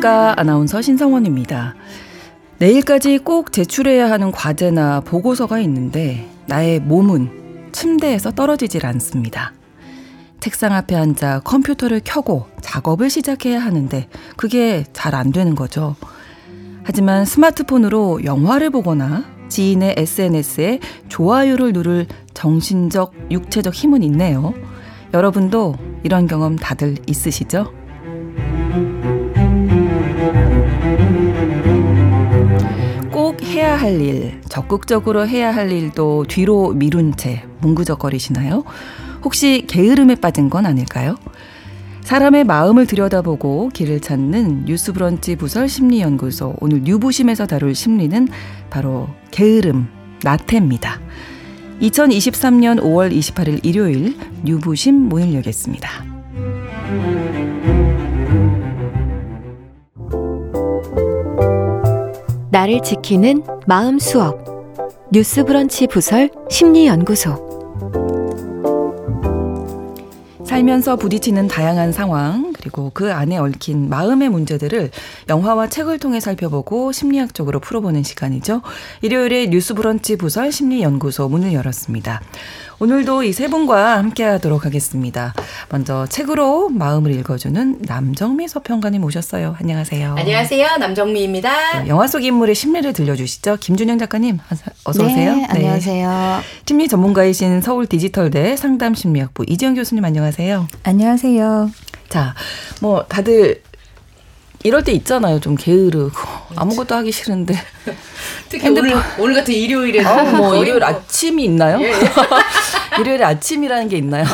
안녕하십니까. 아나운서 신성원입니다. 내일까지 꼭 제출해야 하는 과제나 보고서가 있는데 나의 몸은 침대에서 떨어지질 않습니다. 책상 앞에 앉아 컴퓨터를 켜고 작업을 시작해야 하는데 그게 잘 안 되는 거죠. 하지만 스마트폰으로 영화를 보거나 지인의 SNS에 좋아요를 누를 정신적, 육체적 힘은 있네요. 여러분도 이런 경험 다들 있으시죠? 해야 할 일, 적극적으로 해야 할 일도 뒤로 미룬 채 뭉구적거리시나요? 혹시 게으름에 빠진 건 아닐까요? 사람의 마음을 들여다보고 길을 찾는 뉴스 브런치 부설 심리 연구소 오늘 뉴부심에서 다룰 심리는 바로 게으름, 나태입니다. 2023년 5월 28일 일요일 뉴부심 열겠습니다. 나를 지키는 마음 수업. 뉴스 브런치 부설 심리 연구소. 살면서 부딪히는 다양한 상황, 그리고 그 안에 얽힌 마음의 문제들을 영화와 책을 통해 살펴보고 심리학적으로 풀어보는 시간이죠. 일요일에 뉴스 브런치 부설 심리연구소 문을 열었습니다. 오늘도 이 세 분과 함께 하도록 하겠습니다. 먼저 책으로 마음을 읽어주는 남정미 서평가님 오셨어요. 안녕하세요. 안녕하세요. 남정미입니다. 네, 영화 속 인물의 심리를 들려주시죠. 김준영 작가님, 어서 오세요. 네, 안녕하세요. 심리 전문가이신 서울 디지털대 상담심리학부 이지영 교수님 안녕하세요. 안녕하세요. 자, 뭐 다들 이럴 때 있잖아요. 좀 게으르고 아무것도 하기 싫은데. 특히 오늘 오늘 같은 일요일에 어, 뭐 일요일 아침이 있나요? 예, 예. 일요일 아침이라는 게 있나요?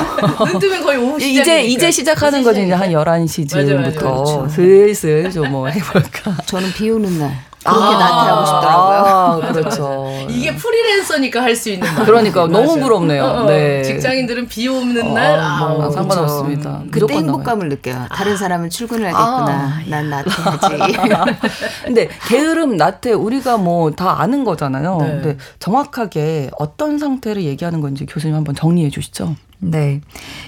눈 뜨면 거의 오후 시작 이제 이제 시작하는 거죠. 한 11시쯤부터 그렇죠. 슬슬 좀 뭐 해볼까. 저는 비 오는 날. 그렇게 아, 나타나고 싶더라고요. 아, 그렇죠. 이게 프리랜서니까 할 수 있는 말. 그러니까 너무 부럽네요. 어, 어, 네. 직장인들은 비 없는 날 아, 뭐, 아, 상관없습니다. 그때 행복감을 느껴요. 다른 사람은 출근을 하겠구나. 아, 난 나태하지. 근데 게으름, 나태 우리가 뭐 다 아는 거잖아요. 네. 근데 정확하게 어떤 상태를 얘기하는 건지 교수님 한번 정리해 주시죠. 네.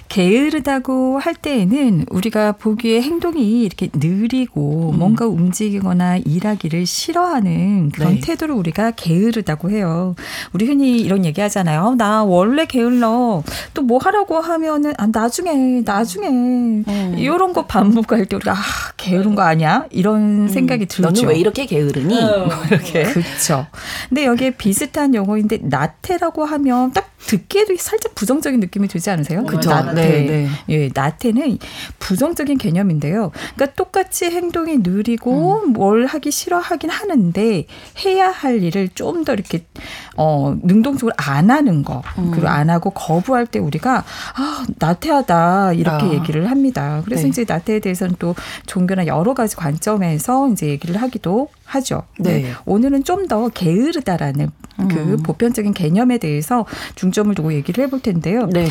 게으르다고 할 때에는 우리가 보기에 행동이 이렇게 느리고 음. 뭔가 움직이거나 일하기를 싫어하는 그런 네. 태도를 우리가 게으르다고 해요. 우리 흔히 이런 얘기 하잖아요. 나 원래 게을러. 또 뭐 하라고 하면은 아, 나중에, 나중에. 음. 이런 거 반복할 때 우리가 아, 게으른 거 아니야? 이런 음. 생각이 들죠. 너는 왜 이렇게 게으르니? 음. 이렇게. 그렇죠. 근데 여기에 비슷한 용어인데 나태라고 하면 딱 듣기에도 살짝 부정적인 느낌이 들지 않으세요? 그죠. 나태. 네, 네. 예, 나태는 부정적인 개념인데요. 그러니까 똑같이 행동이 느리고 음. 뭘 하기 싫어하긴 하는데 해야 할 일을 좀 더 이렇게 어 능동적으로 안 하는 거 음. 그리고 안 하고 거부할 때 우리가 아 나태하다 이렇게 아. 얘기를 합니다. 그래서 네. 이제 나태에 대해서는 또 종교나 여러 가지 관점에서 이제 얘기를 하기도 하죠. 네. 네. 오늘은 좀 더 게으르다라는 그 음. 그 보편적인 개념에 대해서 중점을 두고 얘기를 해볼 텐데요. 네.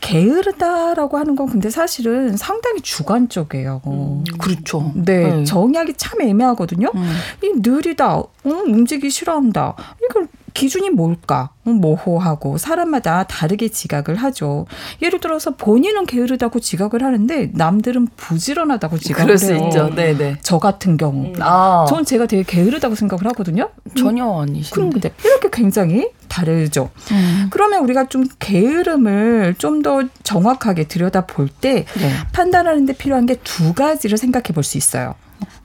게으르다라고 하는 건 근데 사실은 상당히 주관적이에요. 음. 그렇죠. 네, 네. 정의하기 참 애매하거든요. 음. 이 느리다, 어, 움직이기 싫어한다. 이걸 기준이 뭘까? 모호하고 사람마다 다르게 지각을 하죠. 예를 들어서 본인은 게으르다고 지각을 하는데 남들은 부지런하다고 지각을 그럴 해요. 있죠. 네네. 네. 저 같은 경우. 음. 아. 전 제가 되게 게으르다고 생각을 하거든요. 전혀 아니신데. 근데 이렇게 굉장히 다르죠. 음. 그러면 우리가 좀 게으름을 좀 더 정확하게 들여다 볼 때 네. 판단하는 데 필요한 게 두 가지를 생각해 볼 수 있어요.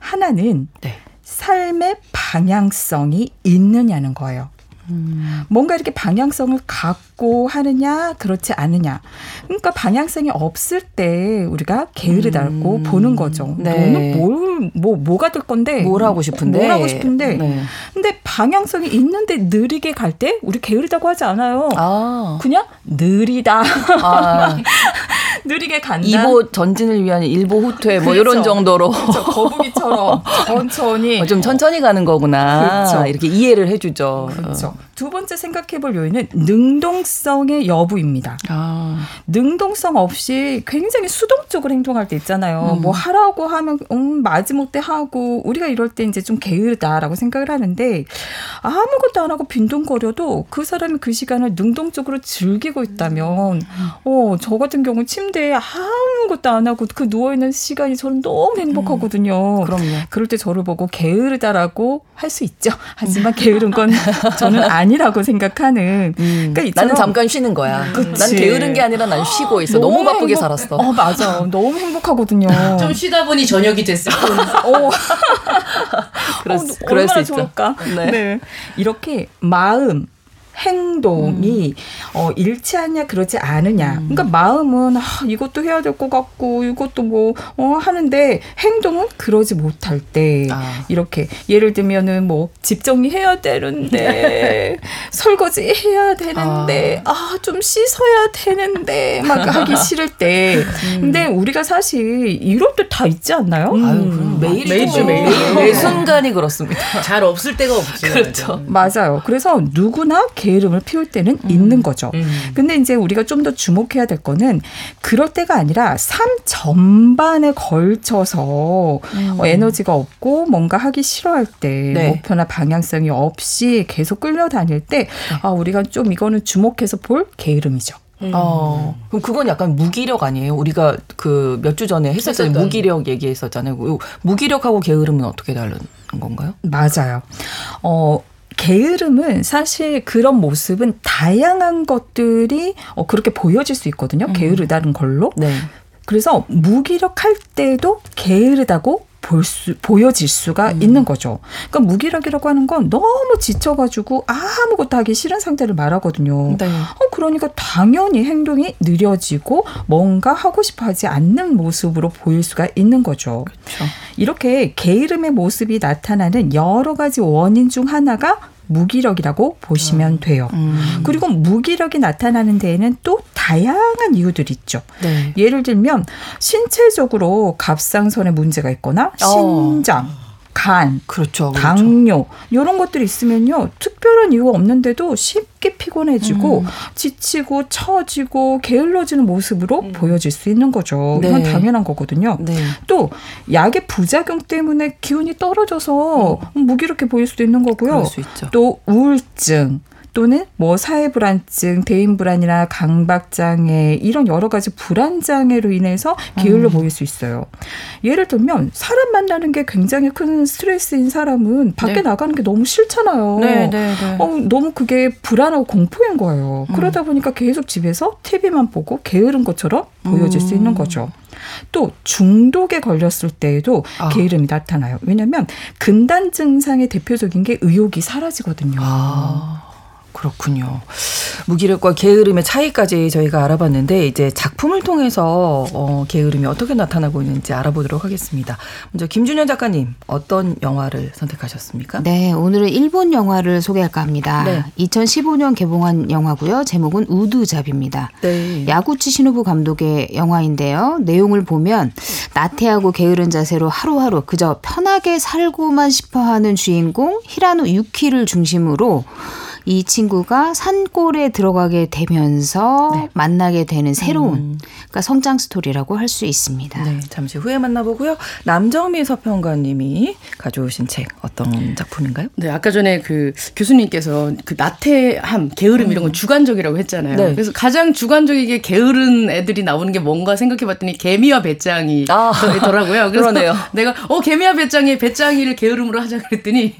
하나는 네. 삶의 방향성이 있느냐는 거예요. 음. 뭔가 이렇게 방향성을 갖고 하느냐 그렇지 않느냐 그러니까 방향성이 없을 때 우리가 게으르다고 음. 보는 거죠 네. 너는 뭘 뭐 뭐가 될 건데 뭘 하고 싶은데 뭘 하고 싶은데 네. 근데 방향성이 있는데 느리게 갈 때 우리 게으르다고 하지 않아요 아. 그냥 느리다 아. 느리게 간다. 이보 전진을 위한 일보 후퇴 뭐 그렇죠. 이런 정도로 그렇죠. 거북이처럼 천천히 어, 좀 천천히 가는 거구나. 그렇죠. 이렇게 이해를 해주죠. 그렇죠. 두 번째 생각해 볼 요인은 능동성의 여부입니다. 아. 능동성 없이 굉장히 수동적으로 행동할 때 있잖아요. 음. 뭐 하라고 하면 음 마지못해 하고 우리가 이럴 때 이제 좀 게으르다라고 생각을 하는데 아무것도 안 하고 빈둥거려도 그 사람이 그 시간을 능동적으로 즐기고 있다면 어, 저 같은 경우 침대 에 아무것도 안 하고 그 누워 있는 시간이 저는 너무 행복하거든요. 음. 그럼요. 그럴 때 저를 보고 게으르다라고 할 수 있죠. 하지만 게으른 건 저는 아니라고 생각하는. 음. 그러니까 나는 잠깐 쉬는 거야. 그치. 난 게으른 게 아니라 난 쉬고 있어. 너무, 너무 바쁘게 행복, 살았어. 어, 맞아. 너무 행복하거든요. 좀 쉬다 보니 저녁이 됐을 뿐. 어. 그럴, 어, 그럴 수 있죠. 좋을까? 네. 네. 이렇게 마음, 행동이 음. 어, 일치하냐 그러지 않으냐. 음. 그러니까 마음은 아, 이것도 해야 될 것 같고 이것도 뭐 어, 하는데 행동은 그러지 못할 때 아. 이렇게 예를 들면은 뭐 집 정리해야 되는데 설거지 해야 되는데 아좀 아, 씻어야 되는데 막 하기 싫을 때. 음. 근데 우리가 사실 이럴 때 다 있지 않나요? 음. 아유, 매일 매일 매일 매 순간이 그렇습니다. 잘 없을 때가 없죠. 그렇죠. 맞아요. 그래서 누구나 게으름을 피울 때는 음. 있는 거죠. 음. 근데 이제 우리가 좀 더 주목해야 될 거는 그럴 때가 아니라 삶 전반에 걸쳐서 음. 어, 에너지가 없고 뭔가 하기 싫어할 때 네. 목표나 방향성이 없이 계속 끌려다닐 때 네. 아, 우리가 좀 이거는 주목해서 볼 게으름이죠. 음. 어, 그럼 그건 약간 무기력 아니에요? 우리가 그 몇 주 전에 했었잖아요. 무기력 얘기했었잖아요. 무기력하고 게으름은 어떻게 다른 건가요? 맞아요. 어, 게으름은 사실 그런 모습은 다양한 것들이 어, 그렇게 보여질 수 있거든요. 음. 게으르다는 걸로. 네. 그래서 무기력할 때도 게으르다고 볼 수, 보여질 수가 음. 있는 거죠. 그러니까 무기력이라고 하는 건 너무 지쳐가지고 아무것도 하기 싫은 상태를 말하거든요. 네. 어, 그러니까 당연히 행동이 느려지고 뭔가 하고 싶어 하지 않는 모습으로 보일 수가 있는 거죠. 그렇죠. 이렇게 게으름의 모습이 나타나는 여러 가지 원인 중 하나가 무기력이라고 보시면 음. 돼요. 음. 그리고 무기력이 나타나는 데에는 또 다양한 이유들이 있죠. 네. 예를 들면 신체적으로 갑상선에 문제가 있거나 어. 신장, 어. 간, 그렇죠, 그렇죠. 당뇨 이런 것들이 있으면요 특별한 이유가 없는데도 쉽게 피곤해지고 음. 지치고 처지고 게을러지는 모습으로 음. 보여질 수 있는 거죠. 네. 이건 당연한 거거든요. 네. 또 약의 부작용 때문에 기운이 떨어져서 음. 무기력해 보일 수도 있는 거고요. 또 우울증, 또는 뭐 사회 불안증, 대인 불안이나 강박 장애 이런 여러 가지 불안 장애로 인해서 게을러 음. 보일 수 있어요. 예를 들면 사람 만나는 게 굉장히 큰 스트레스인 사람은 밖에 네. 나가는 게 너무 싫잖아요. 네, 네, 네. 어, 너무 그게 불안하고 공포인 거예요. 음. 그러다 보니까 계속 집에서 TV만 보고 게으른 것처럼 보여질 음. 수 있는 거죠. 또 중독에 걸렸을 때에도 아. 게으름이 나타나요. 왜냐하면 금단 증상의 대표적인 게 의욕이 사라지거든요. 아. 그렇군요. 무기력과 게으름의 차이까지 저희가 알아봤는데 이제 작품을 통해서 어, 게으름이 어떻게 나타나고 있는지 알아보도록 하겠습니다. 먼저 김준현 작가님 어떤 영화를 선택하셨습니까? 네, 오늘은 일본 영화를 소개할까 합니다. 네. 2015년 개봉한 영화고요. 제목은 우드잡입니다. 네. 야구치 신호부 감독의 영화인데요. 내용을 보면 나태하고 게으른 자세로 하루하루 그저 편하게 살고만 싶어하는 주인공 히라노 유키를 중심으로 이 친구가 산골에 들어가게 되면서 네. 만나게 되는 새로운 음. 그러니까 성장 스토리라고 할 수 있습니다. 네, 잠시 후에 만나보고요. 남정미 서평가님이 가져오신 책 어떤 작품인가요? 네, 아까 전에 그 교수님께서 그 나태함, 게으름 음. 이런 건 주관적이라고 했잖아요. 네. 그래서 가장 주관적이게 게으른 애들이 나오는 게 뭔가 생각해봤더니 개미와 배짱이 아, 더라고요. 그래서 그러네요. 내가 어 개미와 배짱이 배짱이를 게으름으로 하자 그랬더니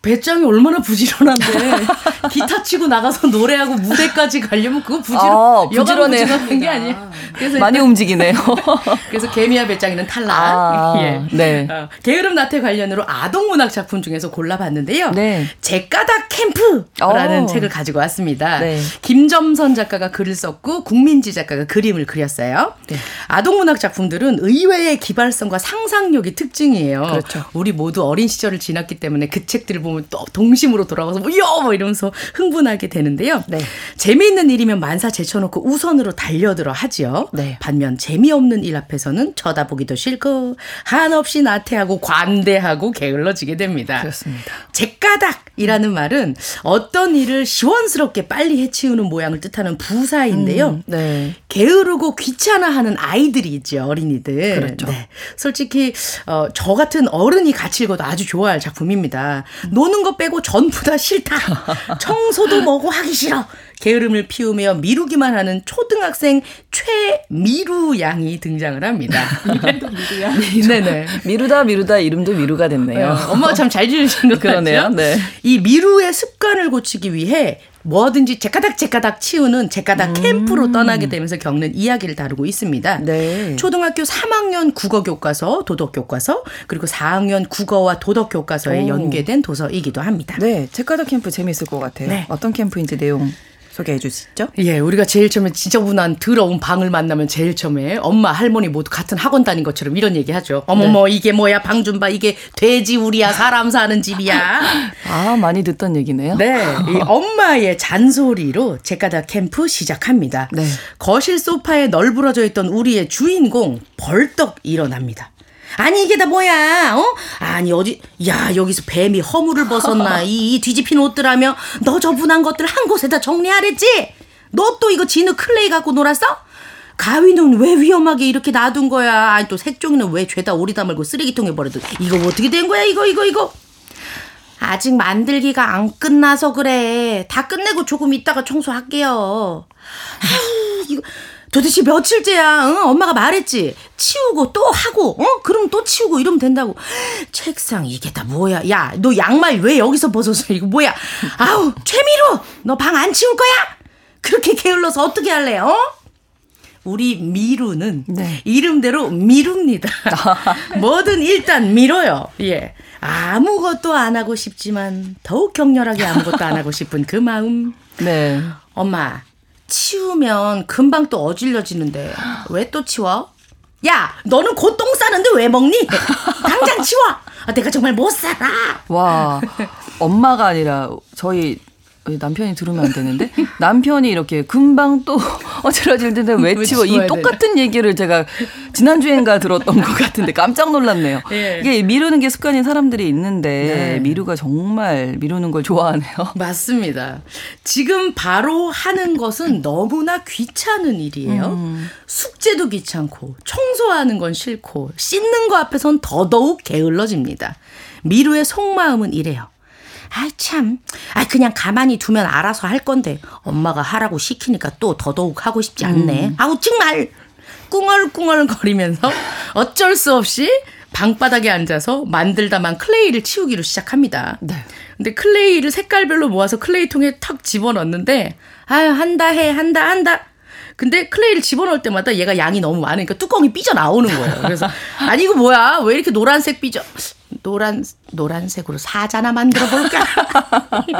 배짱이 얼마나 부지런한데 기타 치고 나가서 노래하고 무대까지 가려면 그거 부지런 아, 부지런해 부지런한 게 아니야. 그래서 많이 움직이네요. 그래서 개미와 배짱이는 탈락. 아, 예. 네. 어, 게으름 나태 관련으로 아동 문학 작품 중에서 골라봤는데요. 네. 제까닥 캠프라는 오. 어. 책을 가지고 왔습니다. 네. 김점선 작가가 글을 썼고 국민지 작가가 그림을 그렸어요. 네. 아동 문학 작품들은 의외의 기발성과 상상력이 특징이에요. 그렇죠. 우리 모두 어린 시절을 지났기 때문에 그 책들을 보면 또 동심으로 돌아가서 뭐, 요! 뭐 이러면서 흥분하게 되는데요. 네. 재미있는 일이면 만사 제쳐놓고 우선으로 달려들어 하지요. 네. 반면 재미없는 일 앞에서는 쳐다보기도 싫고 한없이 나태하고 관대하고 게을러지게 됩니다. 그렇습니다. 제까닥 이라는 말은 어떤 일을 시원스럽게 빨리 해치우는 모양을 뜻하는 부사인데요. 음, 네. 게으르고 귀찮아하는 아이들이 있죠 어린이들. 그렇죠. 네. 솔직히 어, 저 같은 어른이 같이 읽어도 아주 좋아할 작품입니다. 노는 거 빼고 전부 다 싫다. 청소도 뭐고 하기 싫어. 게으름을 피우며 미루기만 하는 초등학생 최미루 양이 등장을 합니다. 이름도 미루 양. 네네. 미루다 미루다 이름도 미루가 됐네요. 네, 엄마가 참 잘 지으신 것 그러네요. 같죠? 네. 이 미루의 습관을 고치기 위해 뭐든지 제까닥 제까닥 치우는 제까닥 음. 캠프로 떠나게 되면서 겪는 이야기를 다루고 있습니다. 네. 초등학교 3학년 국어 교과서, 도덕 교과서, 그리고 4학년 국어와 도덕 교과서에 오. 연계된 도서이기도 합니다. 네, 제까닥 캠프 재밌을 것 같아요. 네. 어떤 캠프인지 내용 소개해 주시죠. 예, 우리가 제일 처음에 지저분한 더러운 방을 만나면 제일 처음에 엄마 할머니 모두 같은 학원 다닌 것처럼 이런 얘기 하죠. 어머머 네. 이게 뭐야 방 좀 봐 이게 돼지 우리야 사람 사는 집이야. 아 많이 듣던 얘기네요. 네, 이 엄마의 잔소리로 제까다 캠프 시작합니다. 네. 거실 소파에 널브러져 있던 우리의 주인공 벌떡 일어납니다. 아니 이게 다 뭐야? 어? 아니 어디 야 여기서 뱀이 허물을 벗었나 이 뒤집힌 옷들하며 너 저분한 것들 한 곳에다 정리하랬지? 너 또 이거 진흙 클레이 갖고 놀았어? 가위는 왜 위험하게 이렇게 놔둔 거야? 아니 또 색종이는 왜 죄다 오리다 말고 쓰레기통에 버려도 이거 뭐 어떻게 된 거야 이거 이거 이거? 아직 만들기가 안 끝나서 그래. 다 끝내고 조금 있다가 청소할게요. 아유 이거 도대체 며칠째야? 응? 엄마가 말했지. 치우고 또 하고, 어? 그럼 또 치우고 이러면 된다고. 책상 이게 다 뭐야? 야, 너 양말 왜 여기서 벗었어? 이거 뭐야? 아우, 최미루, 너방 안 치울 거야? 그렇게 게을러서 어떻게 할래? 어? 우리 미루는 네. 이름대로 미룹니다. 뭐든 일단 미뤄요. 예. 아무것도 안 하고 싶지만 더욱 격렬하게 아무것도 안 하고 싶은 그 마음. 네. 엄마, 치우면 금방 또 어질러지는데 왜 또 치워? 야, 너는 곧 똥 싸는데 왜 먹니? 당장 치워. 아, 내가 정말 못 살아. 와, 엄마가 아니라 저희 남편이 들으면 안 되는데 남편이 이렇게 금방 또 어지러질 텐데 왜 치워 이 똑같은 되나? 얘기를 제가 지난 주엔가 들었던 것 같은데 깜짝 놀랐네요. 예. 이게 미루는 게 습관인 사람들이 있는데 네. 미루가 정말 미루는 걸 좋아하네요. 맞습니다. 지금 바로 하는 것은 너무나 귀찮은 일이에요. 음. 숙제도 귀찮고 청소하는 건 싫고 씻는 거 앞에선 더더욱 게을러집니다. 미루의 속마음은 이래요. 아이 참, 아 그냥 가만히 두면 알아서 할 건데 엄마가 하라고 시키니까 또 더더욱 하고 싶지 않네. 음. 아우 정말 꿍얼꿍얼 거리면서 어쩔 수 없이 방바닥에 앉아서 만들다만 클레이를 치우기로 시작합니다. 네. 근데 클레이를 색깔별로 모아서 클레이통에 탁 집어넣는데 아유 한다 해 한다 한다 근데 클레이를 집어넣을 때마다 얘가 양이 너무 많으니까 뚜껑이 삐져 나오는 거예요. 그래서 아니 이거 뭐야? 왜 이렇게 노란색 삐져? 노란 노란색으로 사자나 만들어 볼까?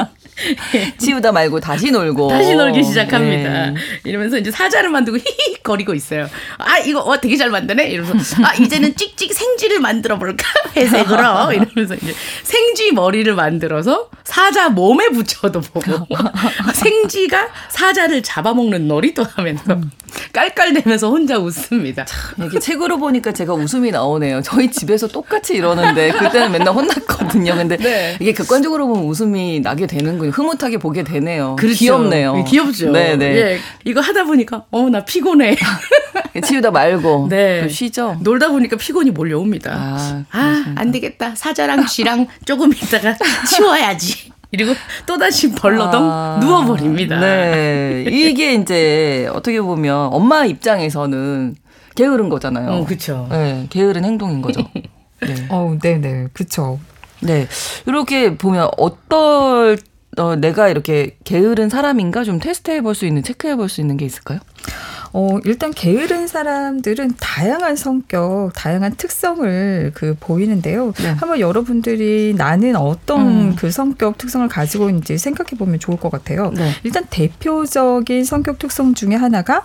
치우다 말고 다시 놀고 다시 놀기 시작합니다. 네. 이러면서 이제 사자를 만들고 히히 거리고 있어요. 아 이거 어 되게 잘 만드네. 이러면서 아 이제는 찍찍 생쥐를 만들어 볼까? 회색으로 이러면서 이제 생쥐 머리를 만들어서 사자 몸에 붙여도 보고 생쥐가 사자를 잡아먹는 놀이도 하면서 음. 깔깔대면서 혼자 웃습니다. 참, 이게 책으로 보니까 제가 웃음이 나오네요. 저희 집에서 똑같이 이러는데 그 때는 맨날 혼났거든요. 근데 네. 이게 객관적으로 보면 웃음이 나게 되는군요. 흐뭇하게 보게 되네요. 그렇죠. 귀엽네요. 예, 귀엽죠. 네네. 네. 예, 이거 하다 보니까 어 나 피곤해. 치우다 말고 네. 쉬죠. 놀다 보니까 피곤이 몰려옵니다. 아, 아 안 되겠다. 사자랑 쥐랑 조금 있다가 치워야지. 그리고 또다시 벌러덩 아, 누워버립니다. 네. 이게 이제 어떻게 보면 엄마 입장에서는 게으른 거잖아요. 어, 그쵸. 네. 게으른 행동인 거죠. 네. 어, 네네. 그쵸. 네. 이렇게 보면 어떨, 어, 내가 이렇게 게으른 사람인가 좀 테스트 해 볼 수 있는, 체크해 볼 수 있는 게 있을까요? 어, 일단 게으른 사람들은 다양한 성격, 다양한 특성을 그 보이는데요. 네. 한번 여러분들이 나는 어떤 음. 그 성격 특성을 가지고 있는지 생각해 보면 좋을 것 같아요. 네. 일단 대표적인 성격 특성 중에 하나가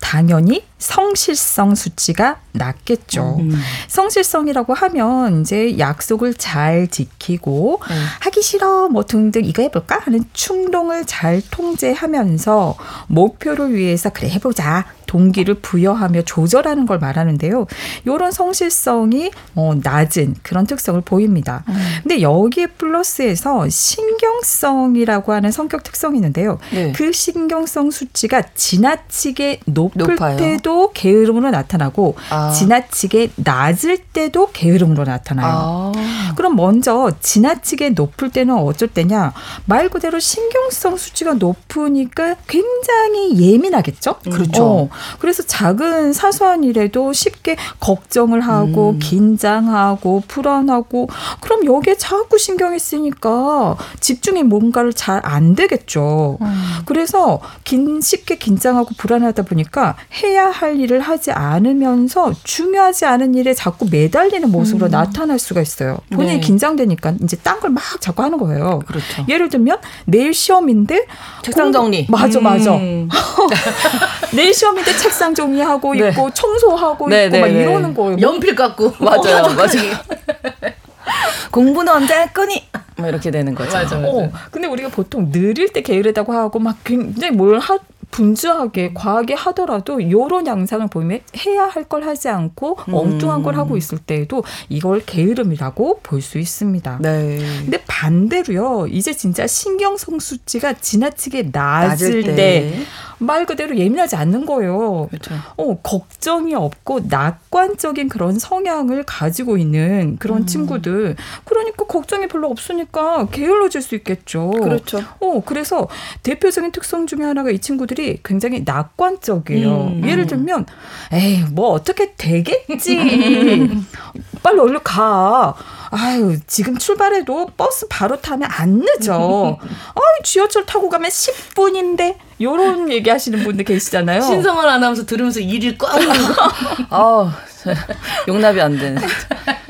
당연히 성실성 수치가 낮겠죠. 음. 성실성이라고 하면 이제 약속을 잘 지키고 음. 하기 싫어 뭐 등등 이거 해볼까 하는 충동을 잘 통제하면서 목표를 위해서 그래 해보자 동기를 부여하며 조절하는 걸 말하는데요. 이런 성실성이 어, 낮은 그런 특성을 보입니다. 음. 근데 여기에 플러스에서 신경성이라고 하는 성격 특성이 있는데요. 네. 그 신경성 수치가 지나치게 높을 높아요. 때도 게으름으로 나타나고 아. 지나치게 낮을 때도 게으름으로 나타나요. 아. 그럼 먼저 지나치게 높을 때는 어쩔 때냐? 말 그대로 신경성 수치가 높으니까 굉장히 예민하겠죠? 그렇죠. 어, 그래서 작은 사소한 일에도 쉽게 걱정을 하고 음. 긴장하고 불안하고 그럼 여기에 자꾸 신경이 쓰니까 집중이 뭔가를 잘 안 되겠죠. 음. 그래서 긴 쉽게 긴장하고 불안하다 보니까 해야 할 일을 하지 않으면서 중요하지 않은 일에 자꾸 매달리는 모습으로 음. 나타날 수가 있어요. 본인이 네. 긴장되니까 이제 딴 걸 막 자꾸 하는 거예요. 그렇죠. 예를 들면 내일 시험인데 책상 정리. 맞아, 맞아. 음. 내일 시험인데 책상 정리하고 네. 있고 청소하고 네, 있고 막 네, 네. 이러는 거예요. 연필 깎고. 맞아요, 어, 맞아요. 공부는 언제 할 거니? 뭐 이렇게 되는 거죠. 맞아, 맞아. 어, 근데 우리가 보통 느릴 때 게으르다고 하고 막 굉장히 뭘 하, 분주하게 과하게 하더라도 이런 양상을 보이면 해야 할 걸 하지 않고 음. 엉뚱한 걸 하고 있을 때에도 이걸 게으름이라고 볼 수 있습니다. 네. 근데 반대로요. 이제 진짜 신경성 수치가 지나치게 낮을, 낮을 때. 때. 말 그대로 예민하지 않는 거예요. 그렇죠. 어, 걱정이 없고 낙관적인 그런 성향을 가지고 있는 그런 음. 친구들. 그러니까 걱정이 별로 없으니까 게을러질 수 있겠죠. 그렇죠. 어, 그래서 대표적인 특성 중에 하나가 이 친구들이 굉장히 낙관적이에요. 음. 예를 들면, 에이, 뭐 어떻게 되겠지. 빨리 얼른 가. 아유, 지금 출발해도 버스 바로 타면 안 늦어. 아유, 지하철 타고 가면 10분인데. 요런 얘기 하시는 분들 계시잖아요. 신성원 아나운서 들으면서 일일 꽉. 아 용납이 안 되네.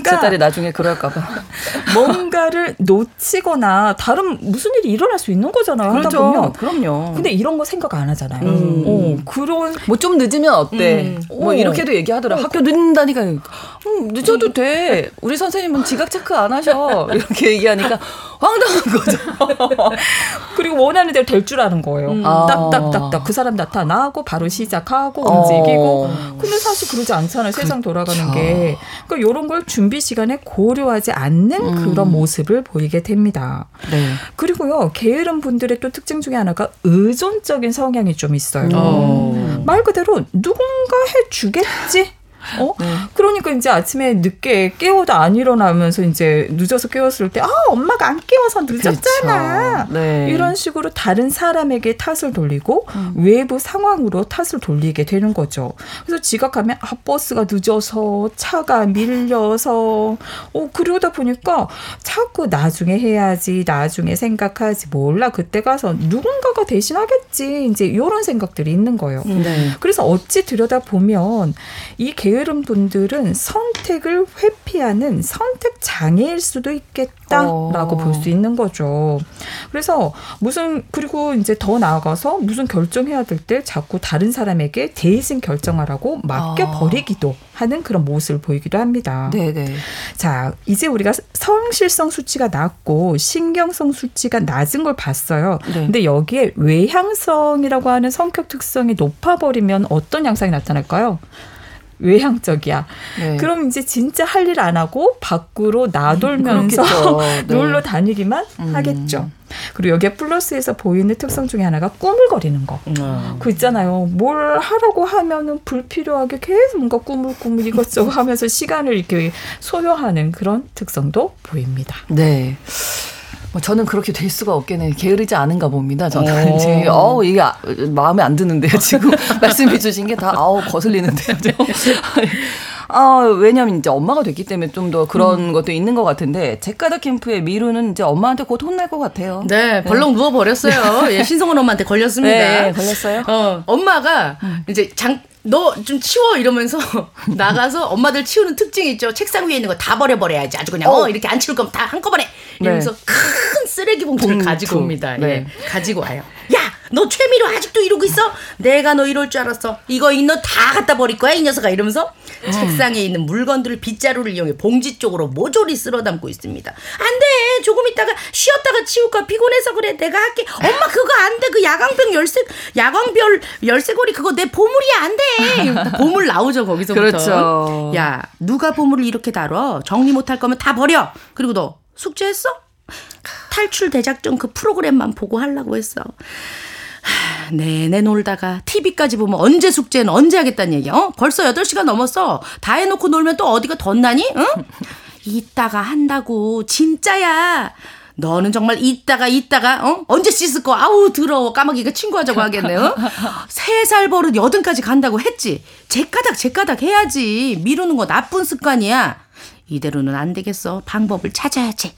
그러니까 제 딸이 나중에 그럴까봐. 뭔가를 놓치거나 다른 무슨 일이 일어날 수 있는 거잖아요. 그렇죠. 하다 보면. 그럼요. 근데 이런 거 생각 안 하잖아요. 음. 어, 그런 뭐 좀 늦으면 어때? 음. 뭐 이렇게도 얘기하더라. 어. 학교 늦는다니까 음, 늦어도 돼. 우리 선생님은 지각 체크 안 하셔. 이렇게 얘기하니까 황당한 거죠. 그리고 원하는 대로 될 줄 아는 거예요. 음. 딱딱딱딱 그 사람 나타나고 바로 시작하고 어. 움직이고. 근데 사실 그러지 않잖아요. 세상 돌아가는. 게. 그러니까 이런 걸 준비 시간에 고려하지 않는 음. 그런 모습을 보이게 됩니다. 네. 그리고요, 게으른 분들의 또 특징 중에 하나가 의존적인 성향이 좀 있어요. 음. 말 그대로 누군가 해주겠지? 어? 네. 그러니까 이제 아침에 늦게 깨워도 안 일어나면서 이제 늦어서 깨웠을 때, 아, 엄마가 안 깨워서 늦었잖아. 그렇죠. 네. 이런 식으로 다른 사람에게 탓을 돌리고 음. 외부 상황으로 탓을 돌리게 되는 거죠. 그래서 지각하면, 아, 버스가 늦어서, 차가 밀려서, 어, 그러다 보니까 자꾸 나중에 해야지, 나중에 생각하지, 몰라. 그때 가서 누군가가 대신하겠지. 이제 이런 생각들이 있는 거예요. 네. 그래서 어찌 들여다보면 이 개, 게으른 분들은 선택을 회피하는 선택 장애일 수도 있겠다라고 어. 볼수 있는 거죠. 그래서 무슨 그리고 이제 더 나아가서 무슨 결정해야 될 때 자꾸 다른 사람에게 대신 결정하라고 맡겨 버리기도 어. 하는 그런 모습을 보이기도 합니다. 네네. 자, 이제 우리가 성실성 수치가 낮고 신경성 수치가 낮은 걸 봤어요. 네. 근데 여기에 외향성이라고 하는 성격 특성이 높아 버리면 어떤 양상이 나타날까요? 외향적이야. 네. 그럼 이제 진짜 할 일 안 하고 밖으로 나돌면서 네. 놀러 다니기만 음. 하겠죠. 그리고 여기에 플러스에서 보이는 특성 중에 하나가 꾸물거리는 거. 음. 그 있잖아요. 뭘 하라고 하면은 불필요하게 계속 뭔가 꾸물꾸물 이것저것 하면서 시간을 이렇게 소요하는 그런 특성도 보입니다. 네. 뭐 저는 그렇게 될 수가 없겠네. 게으르지 않은가 봅니다. 저는 이제 어 이게 아, 마음에 안 드는데요. 지금 말씀해 주신 게 다 아우 거슬리는데요. 아, 왜냐면 이제 엄마가 됐기 때문에 좀 더 그런 음. 것도 있는 것 같은데 제까다 캠프의 미루는 이제 엄마한테 곧 혼날 것 같아요. 네, 벌렁 네. 누워 버렸어요. 예, 신성원 엄마한테 걸렸습니다. 네, 걸렸어요. 어, 엄마가 음. 이제 장 너 좀 치워 이러면서 나가서 엄마들 치우는 특징이 있죠. 책상 위에 있는 거 다 버려버려야지. 아주 그냥 어, 어 이렇게 안 치울 거면 다 한꺼번에 이러면서 네. 큰 쓰레기 봉투를 봉투. 가지고 옵니다. 네. 예. 가지고 와요. 야 너 최미로 아직도 이러고 있어? 내가 너 이럴 줄 알았어. 이거 이 너 다 갖다 버릴 거야 이 녀석아 이러면서 음. 책상에 있는 물건들을 빗자루를 이용해 봉지 쪽으로 모조리 쓸어 담고 있습니다. 안 돼. 조금 있다가 쉬었다가 치울까 피곤해서 그래. 내가 할게. 엄마 그거 안 돼. 그 야광병 열쇠 야광별 열쇠고리 그거 내 보물이야 안 돼. 보물 나오죠 거기서부터. 그렇죠. 야 누가 보물을 이렇게 다뤄? 정리 못 할 거면 다 버려. 그리고 너 숙제했어? 탈출 대작전 그 프로그램만 보고 하려고 했어. 내내 놀다가 TV까지 보면 언제 숙제는 언제 하겠다는 얘기야. 어? 벌써 8시간 넘었어. 다 해놓고 놀면 또 어디가 덧나니? 응? 이따가 한다고. 진짜야. 너는 정말 이따가 이따가 어 언제 씻을 거 아우 더러워 까마귀가 친구하자고 하겠네 요. 세 살 버릇 여든까지 간다고 했지. 제까닥 제까닥 해야지. 미루는 거 나쁜 습관이야. 이대로는 안 되겠어. 방법을 찾아야지.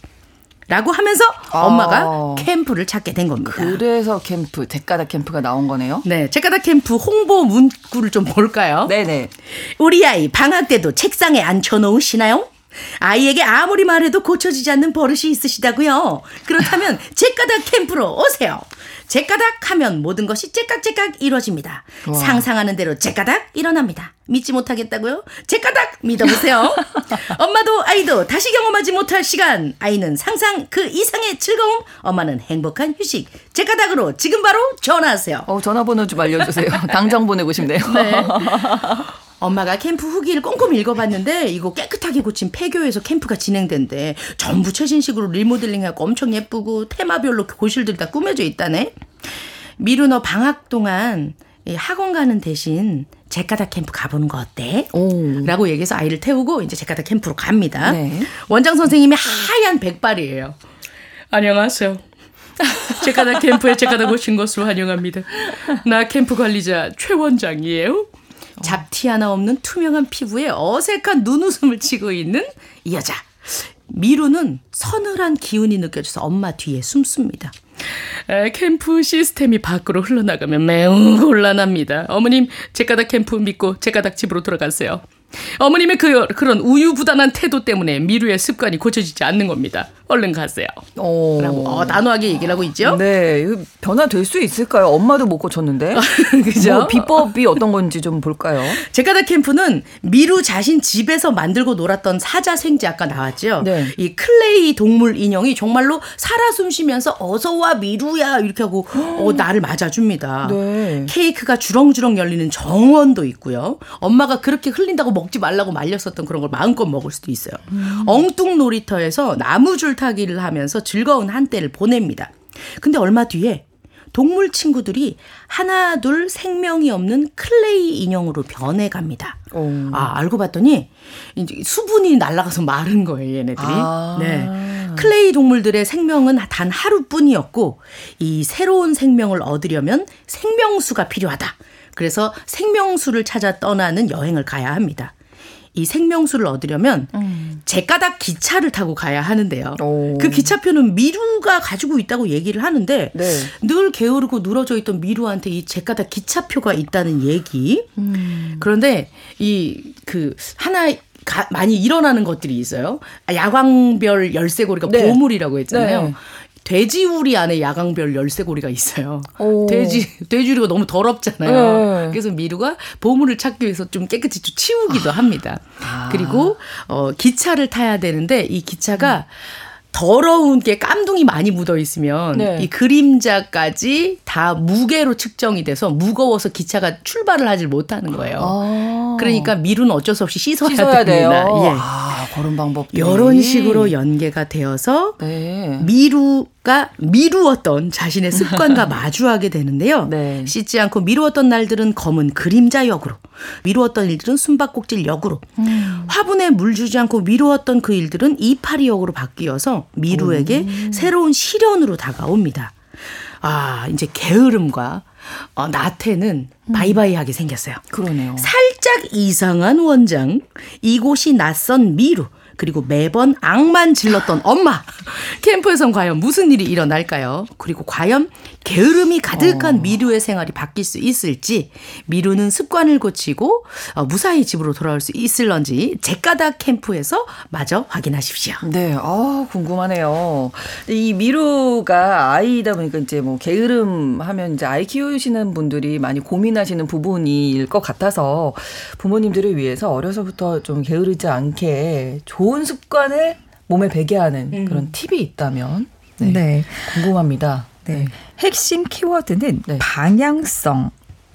라고 하면서 엄마가 아. 캠프를 찾게 된 겁니다. 그래서 캠프, 제까닥 캠프가 나온 거네요? 네, 제까닥 캠프 홍보 문구를 좀 볼까요? 네네. 우리 아이 방학 때도 책상에 앉혀놓으시나요? 아이에게 아무리 말해도 고쳐지지 않는 버릇이 있으시다고요. 그렇다면 제까닥 캠프로 오세요. 제까닥 하면 모든 것이 째깍째깍 이루어집니다. 와. 상상하는 대로 제까닥 일어납니다. 믿지 못하겠다고요? 제까닥 믿어보세요. 엄마도 아이도 다시 경험하지 못할 시간. 아이는 상상 그 이상의 즐거움. 엄마는 행복한 휴식. 제까닥으로 지금 바로 전화하세요. 어, 전화번호 좀 알려주세요. 당장 보내고 싶네요. 네. 엄마가 캠프 후기를 꼼꼼히 읽어봤는데 이거 깨끗하게 고친 폐교에서 캠프가 진행된대. 전부 최신식으로 리모델링하고 엄청 예쁘고 테마별로 고실들이 다 꾸며져 있다네. 미루 너 방학 동안 학원 가는 대신 제카다 캠프 가보는 거 어때? 오. 라고 얘기해서 아이를 태우고 이제 제카다 캠프로 갑니다. 네. 원장 선생님이 하얀 백발이에요. 안녕하세요. 제카다 캠프에 제카다 오신 것으로 환영합니다. 나 캠프 관리자 최 원장이에요. 잡티 하나 없는 투명한 피부에 어색한 눈웃음을 치고 있는 이 여자. 미루는 서늘한 기운이 느껴져서 엄마 뒤에 숨습니다. 에, 캠프 시스템이 밖으로 흘러나가면 매우 곤란합니다. 어머님, 제가닥 캠프 믿고 제가닥 집으로 돌아가세요. 어머님의 그, 그런 우유부단한 태도 때문에 미루의 습관이 고쳐지지 않는 겁니다. 얼른 가세요. 오. 라고 어, 단호하게 얘기를 하고 있죠. 네. 변화될 수 있을까요? 엄마도 못 고쳤는데. 그죠? 뭐 비법이 어떤 건지 좀 볼까요? 제까닥 캠프는 미루 자신 집에서 만들고 놀았던 사자 생쥐 아까 나왔죠. 네. 이 클레이 동물 인형이 정말로 살아 숨쉬면서 어서 와 미루야 이렇게 하고 어, 나를 맞아줍니다. 네. 케이크가 주렁주렁 열리는 정원도 있고요. 엄마가 그렇게 흘린다고 먹지 말라고 말렸었던 그런 걸 마음껏 먹을 수도 있어요. 음. 엉뚱 놀이터에서 나무줄 타기를 하면서 즐거운 한때를 보냅니다. 근데 얼마 뒤에 동물 친구들이 하나 둘 생명이 없는 클레이 인형으로 변해갑니다. 오. 아 알고 봤더니 이제 수분이 날아가서 마른 거예요 얘네들이. 아. 네. 클레이 동물들의 생명은 단 하루뿐이었고 이 새로운 생명을 얻으려면 생명수가 필요하다. 그래서 생명수를 찾아 떠나는 여행을 가야 합니다. 이 생명수를 얻으려면 음. 제까닥 기차를 타고 가야 하는데요. 오. 그 기차표는 미루가 가지고 있다고 얘기를 하는데 네. 늘 게으르고 늘어져 있던 미루한테 이 제까닥 기차표가 있다는 얘기. 음. 그런데 이 그 하나 가, 많이 일어나는 것들이 있어요. 야광별 열쇠고리가 네. 보물이라고 했잖아요. 네. 돼지우리 안에 야광별 열쇠고리가 있어요. 오. 돼지 돼지우리가 너무 더럽잖아요. 네. 그래서 미루가 보물을 찾기 위해서 좀 깨끗이 좀 치우기도 아. 합니다. 아. 그리고 어 기차를 타야 되는데 이 기차가 음. 더러운 게 깜둥이 많이 묻어 있으면 네. 이 그림자까지 다 무게로 측정이 돼서 무거워서 기차가 출발을 하질 못하는 거예요. 아. 그러니까 미루는 어쩔 수 없이 씻어야, 씻어야 됩니다. 돼요. 예. 아, 그런 방법. 이런 식으로 연계가 되어서 네. 미루가 미루었던 자신의 습관과 마주하게 되는데요. 네. 씻지 않고 미루었던 날들은 검은 그림자 역으로, 미루었던 일들은 숨바꼭질 역으로, 음. 화분에 물 주지 않고 미루었던 그 일들은 이파리 역으로 바뀌어서 미루에게 오. 새로운 시련으로 다가옵니다. 아, 이제 게으름과 어, 나태는 바이바이하게 생겼어요. 그러네요. 살짝 이상한 원장, 이곳이 낯선 미루, 그리고 매번 악만 질렀던 엄마. 캠프에선 과연 무슨 일이 일어날까요? 그리고 과연 게으름이 가득한 어. 미루의 생활이 바뀔 수 있을지, 미루는 습관을 고치고 어, 무사히 집으로 돌아올 수 있을런지 제까닥 캠프에서 마저 확인하십시오. 네, 아 궁금하네요. 이 미루가 아이다 보니까 이제 뭐 게으름 하면 이제 아이 키우시는 분들이 많이 고민하시는 부분일 것 같아서 부모님들을 위해서 어려서부터 좀 게으르지 않게 좋은 습관을 몸에 배게 하는 음. 그런 팁이 있다면 네, 네. 궁금합니다. 네. 네. 핵심 키워드는 네. 방향성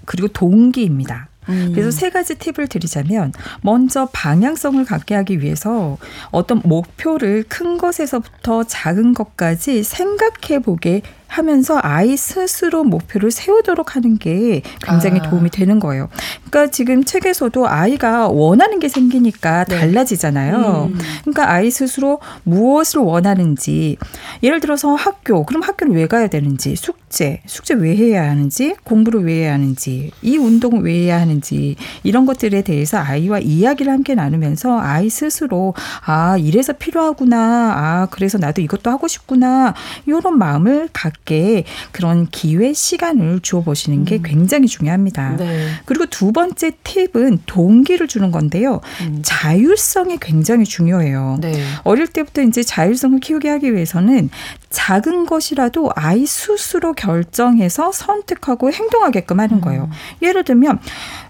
그리고 동기입니다. 음. 그래서 세 가지 팁을 드리자면 먼저 방향성을 갖게 하기 위해서 어떤 목표를 큰 것에서부터 작은 것까지 생각해 보게 하면서 아이 스스로 목표를 세우도록 하는 게 굉장히 아. 도움이 되는 거예요. 그러니까 지금 책에서도 아이가 원하는 게 생기니까 네. 달라지잖아요. 음. 그러니까 아이 스스로 무엇을 원하는지 예를 들어서 학교 그럼 학교를 왜 가야 되는지 숙제 숙제 왜 해야 하는지 공부를 왜 해야 하는지 이 운동을 왜 해야 하는지 이런 것들에 대해서 아이와 이야기를 함께 나누면서 아이 스스로 아 이래서 필요하구나 아 그래서 나도 이것도 하고 싶구나 이런 마음을 갖 맞게 그런 기회 시간을 주어 보시는 게 음. 굉장히 중요합니다. 네. 그리고 두 번째 팁은 동기를 주는 건데요. 음. 자율성이 굉장히 중요해요. 네. 어릴 때부터 이제 자율성을 키우게 하기 위해서는 작은 것이라도 아이 스스로 결정해서 선택하고 행동하게끔 하는 거예요. 음. 예를 들면,